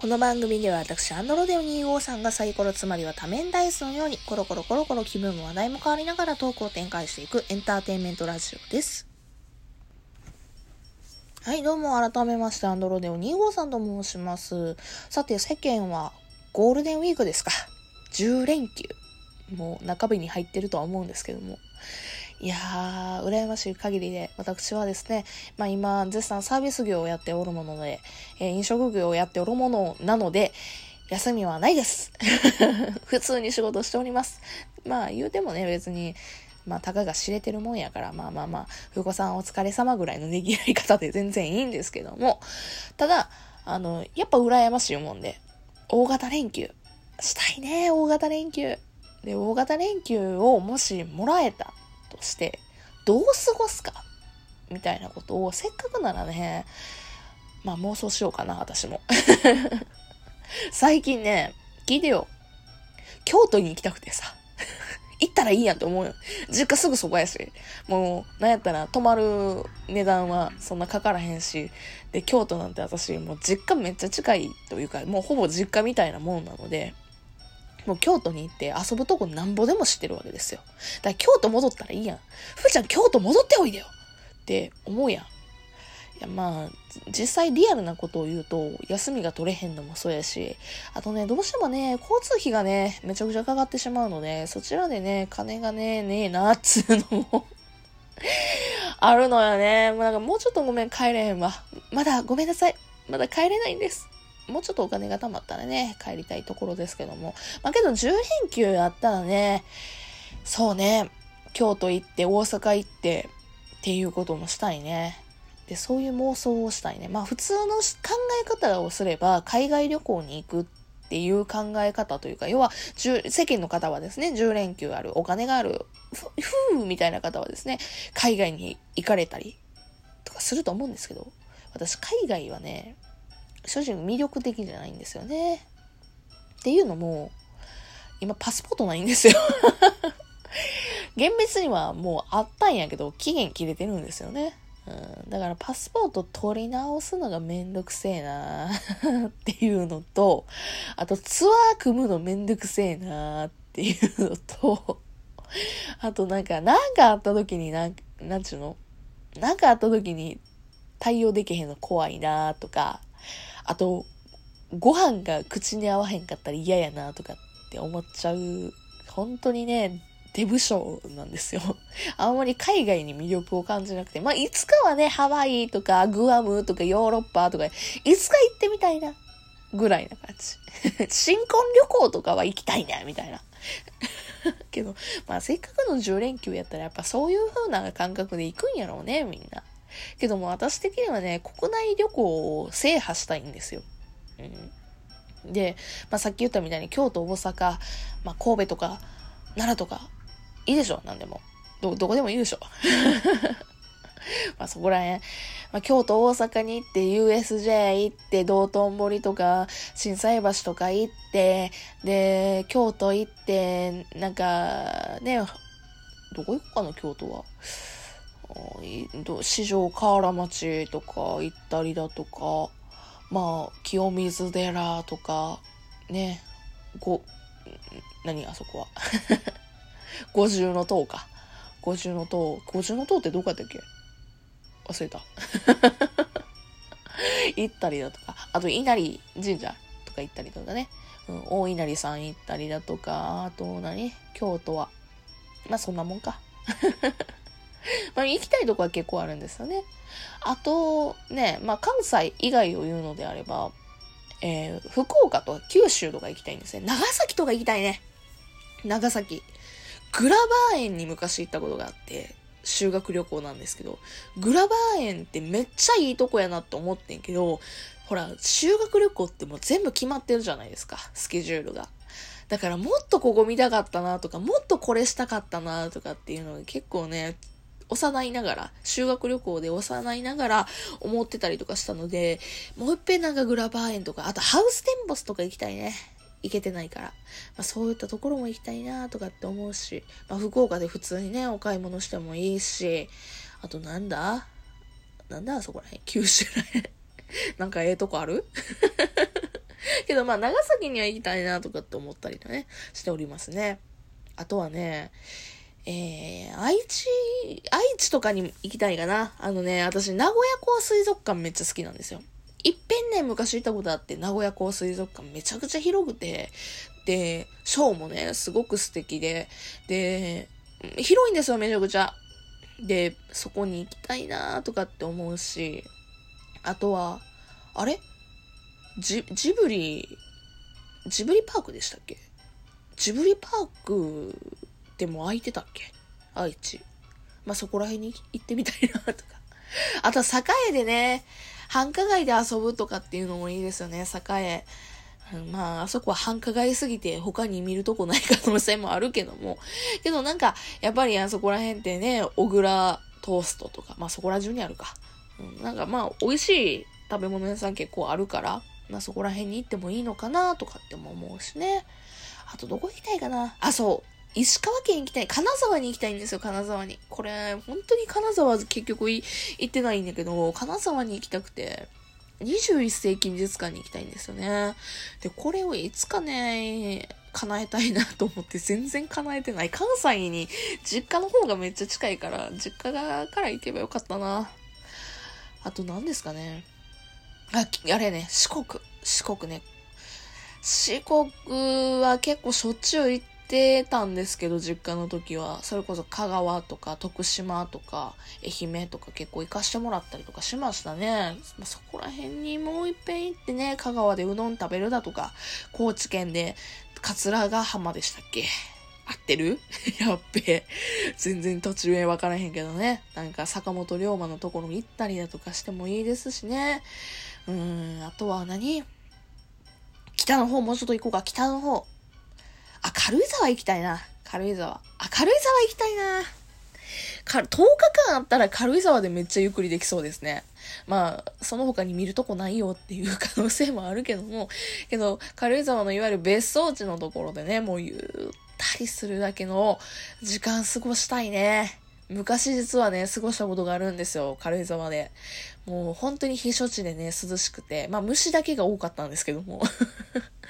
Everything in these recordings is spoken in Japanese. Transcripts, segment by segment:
この番組では私、アンドロデオ2号さんがサイコロつまりは多面ダイスのようにコロコロコロコロ気分も話題も変わりながらトークを展開していくエンターテインメントラジオです。はい、どうも改めましてアンドロデオ2号さんと申します。さて世間はゴールデンウィークですか。10連休。もう中日に入ってるとは思うんですけども。いやー、羨ましい限りで、私はですね、まあ今、絶賛サービス業をやっておるもので、えー飲食業をやっておるものなので、休みはないです。普通に仕事しております。まあ言うてもね、別に、まあ、たかが知れてるもんやから、まあまあまあ、ふうこさんお疲れ様ぐらいのねぎらい方で全然いいんですけども、ただ、あの、やっぱ羨ましいもんで、大型連休、したいね、大型連休。で、大型連休をもしもらえたとして、どう過ごすか？みたいなことを、せっかくならね、まあ妄想しようかな、私も。最近ね、聞いてよ。京都に行きたくてさ。行ったらいいやんって思うよ。実家すぐそこやし。もう、なんやったら泊まる値段はそんなかからへんし。で、京都なんて私、もう実家めっちゃ近いというか、もうほぼ実家みたいなもんなので、もう京都に行って遊ぶとこなんぼでも知ってるわけですよ。だから京都戻ったらいいやん。ふーちゃん京都戻っておいでよって思うやん。いやまあ、実際リアルなことを言うと、休みが取れへんのもそうやし、あとね、どうしてもね、交通費がね、めちゃくちゃかかってしまうので、そちらでね、金がね、ねえな、っつうのも あるのよね。もうなんかもうちょっとごめん、帰れへんわ。まだごめんなさい。まだ帰れないんです。もうちょっとお金が貯まったらね、帰りたいところですけども。まあけど10連休あったらね、そうね、京都行って、大阪行って、っていうこともしたいね。で、そういう妄想をしたいね。まあ普通の考え方をすれば、海外旅行に行くっていう考え方というか、要は、世間の方はですね、10連休ある、お金がある、ふ、ふーみたいな方はですね、海外に行かれたりとかすると思うんですけど、私海外はね、正直魅力的じゃないんですよね。っていうのも、今パスポートないんですよ。厳密にはもうあったんやけど、期限切れてるんですよね。うん、だからパスポート取り直すのがめんどくせえな っていうのと、あとツアー組むのめんどくせえなっていうのと、あとなんか、なんかあった時になん、なんちゅうの？なんかあった時に対応できへんの怖いなとか、あと、ご飯が口に合わへんかったら嫌やなとかって思っちゃう、本当にね、デブ症なんですよ。あんまり海外に魅力を感じなくて、まあ、いつかはね、ハワイとかグアムとかヨーロッパとか、いつか行ってみたいな、ぐらいな感じ。新婚旅行とかは行きたいな、みたいな。けど、まあ、せっかくの10連休やったら、やっぱそういう風な感覚で行くんやろうね、みんな。けども私的にはね、国内旅行を制覇したいんですよ。うん。で、まあ、さっき言ったみたいに京都、大阪、まあ、神戸とか、奈良とか、いいでしょ？何でも。ど、どこでもいいでしょ？まあそこらへん。まあ京都、大阪に行って、USJ 行って、道頓堀とか、心斎橋とか行って、で、京都行って、なんか、ね、どこ行くかな、京都は。あいど四条河原町とか行ったりだとか、まあ、清水寺とか、ね、ご、何あそこは？五重の塔か。五重の塔。五重の塔ってどこやったっけ？忘れた。行ったりだとか。あと、稲荷神社とか行ったりとかね。うん、大稲荷さん行ったりだとか。あと何、京都は。まあ、そんなもんか。まあ、行きたいとこは結構あるんですよね。あと、ね、まあ、関西以外を言うのであれば、えー、福岡とか九州とか行きたいんですね。長崎とか行きたいね。長崎。グラバー園に昔行ったことがあって、修学旅行なんですけど、グラバー園ってめっちゃいいとこやなって思ってんけど、ほら、修学旅行ってもう全部決まってるじゃないですか、スケジュールが。だからもっとここ見たかったなとか、もっとこれしたかったなとかっていうのが結構ね、幼いながら、修学旅行で幼いながら思ってたりとかしたので、もう一遍なんかグラバー園とか、あとハウステンボスとか行きたいね。行けてないから。まあ、そういったところも行きたいなとかって思うし、まあ、福岡で普通にね、お買い物してもいいし、あとなんだ？なんだ？あそこらへん九州らへん。なんかええとこある？けどまあ長崎には行きたいなとかって思ったりね、しておりますね。あとはね、えー、愛知、愛知とかに行きたいかな。あのね、私、名古屋港水族館めっちゃ好きなんですよ。いっぺんね、昔行ったことあって、名古屋港水族館めちゃくちゃ広くて、で、ショーもね、すごく素敵で、で、広いんですよ、めちゃくちゃ。で、そこに行きたいなとかって思うし、あとは、あれ？ジ、ジブリ、ジブリパークでしたっけ？ジブリパークでも空いてたっけ？愛知。まあ、そこら辺に行ってみたいなとか。あと、栄でね、繁華街で遊ぶとかっていうのもいいですよね、栄。まあ、あそこは繁華街すぎて他に見るとこない可能性もあるけども。けどなんか、やっぱりあそこら辺ってね、小倉トーストとか、まあそこら中にあるか。うん、なんかまあ、美味しい食べ物屋さん結構あるから、まあそこら辺に行ってもいいのかなとかっても思うしね。あとどこ行きたいかな？あ、そう。石川県行きたい。金沢に行きたいんですよ、金沢に。これ、本当に金沢結局行ってないんだけど、金沢に行きたくて。21世紀美術館に行きたいんですよね。で、これをいつかね、叶えたいなと思って全然叶えてない。関西に実家の方がめっちゃ近いから、実家側から行けばよかったな。あと何ですかね。あ、あれね、四国。四国ね。四国は結構しょっちゅう行っててたんですけど、実家の時は。それこそ香川とか徳島とか愛媛とか結構行かしてもらったりとかしましたね。そこら辺にもういっぺん行ってね、香川でうどん食べるだとか、高知県で桂ヶ浜でしたっけ？合ってる？やっべ全然途中へ分からへんけどね。なんか坂本龍馬のところに行ったりだとかしてもいいですしね。うーん、あとは何？北の方もうちょっと行こうか。北の方。あ、軽井沢行きたいな。軽井沢。あ、軽井沢行きたいな。か、10日間あったら軽井沢でめっちゃゆっくりできそうですね。まあ、その他に見るとこないよっていう可能性もあるけども、けど、軽井沢のいわゆる別荘地のところでね、もうゆったりするだけの時間過ごしたいね。昔実はね、過ごしたことがあるんですよ、軽井沢で。もう本当に避暑地でね、涼しくて、まあ虫だけが多かったんですけども。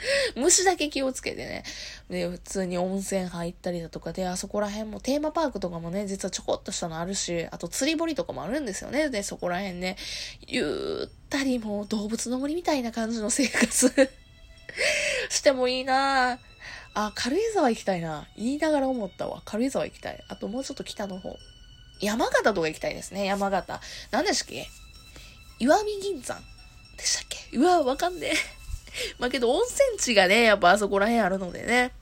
虫だけ気をつけてね。で、普通に温泉入ったりだとかで、あそこら辺もテーマパークとかもね、実はちょこっとしたのあるし、あと釣り堀とかもあるんですよね。で、そこら辺ね、ゆったりもう動物の森みたいな感じの生活 してもいいなあ、軽井沢行きたいな。言いながら思ったわ。軽井沢行きたい。あともうちょっと北の方。山形とか行きたいですね。山形。何でしたっけ？石見銀山でしたっけ？うわ、わかんねえ。まあけど温泉地がね、やっぱあそこら辺あるのでね。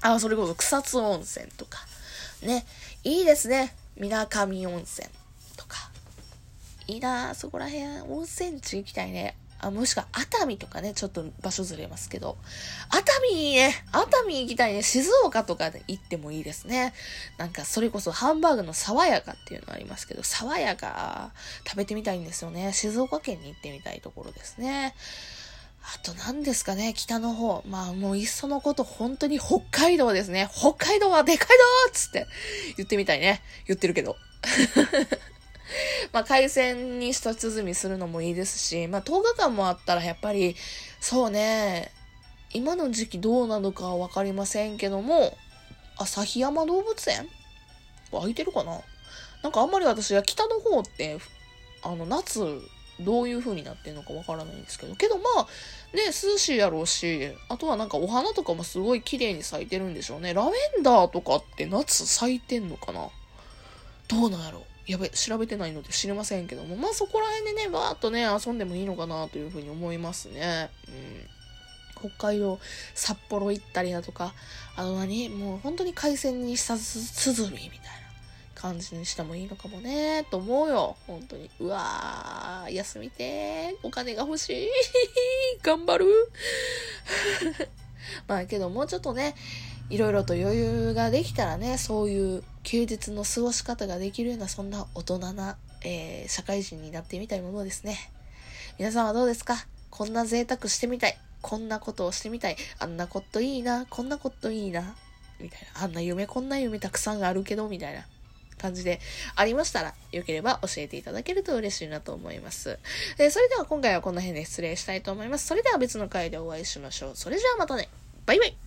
あ、それこそ草津温泉とか。ね。いいですね。水上温泉とか。いいなあそこら辺、温泉地行きたいね。あ、もしくは熱海とかね、ちょっと場所ずれますけど。熱海いいね。熱海行きたいね。静岡とかで行ってもいいですね。なんか、それこそハンバーグの爽やかっていうのありますけど、爽やか食べてみたいんですよね。静岡県に行ってみたいところですね。あと何ですかね、北の方。まあもういっそのこと本当に北海道ですね。北海道はでかいぞつって言ってみたいね。言ってるけど。まあ海鮮に一包みするのもいいですし、まあ10日間もあったらやっぱり、そうね、今の時期どうなのかはわかりませんけども、旭山動物園？空いてるかな？なんかあんまり私は北の方って、あの夏どういう風になってんのかわからないんですけど。けどまあ、ね、涼しいやろうし、あとはなんかお花とかもすごい綺麗に咲いてるんでしょうね。ラベンダーとかって夏咲いてんのかな？どうなんやろ？やべ、調べてないので知りませんけども、まあそこら辺でね、バーっとね、遊んでもいいのかなというふうに思いますね。うん。北海道、札幌行ったりだとか、あの何？もう本当に海鮮にさず、つづりみたいな。感じにしてもいいのかもね、と思うよ。本当に。うわー、休みてお金が欲しい。頑張る。まあけどもうちょっとね、いろいろと余裕ができたらね、そういう休日の過ごし方ができるような、そんな大人な、えー、社会人になってみたいものですね。皆さんはどうですか？こんな贅沢してみたい。こんなことをしてみたい。あんなこといいな。こんなこといいな。みたいな。あんな夢、こんな夢たくさんあるけど、みたいな。感じでありましたら、よければ教えていただけると嬉しいなと思います。えそれでは今回はこの辺で失礼したいと思います。それでは別の回でお会いしましょう。それじゃあまたね。バイバイ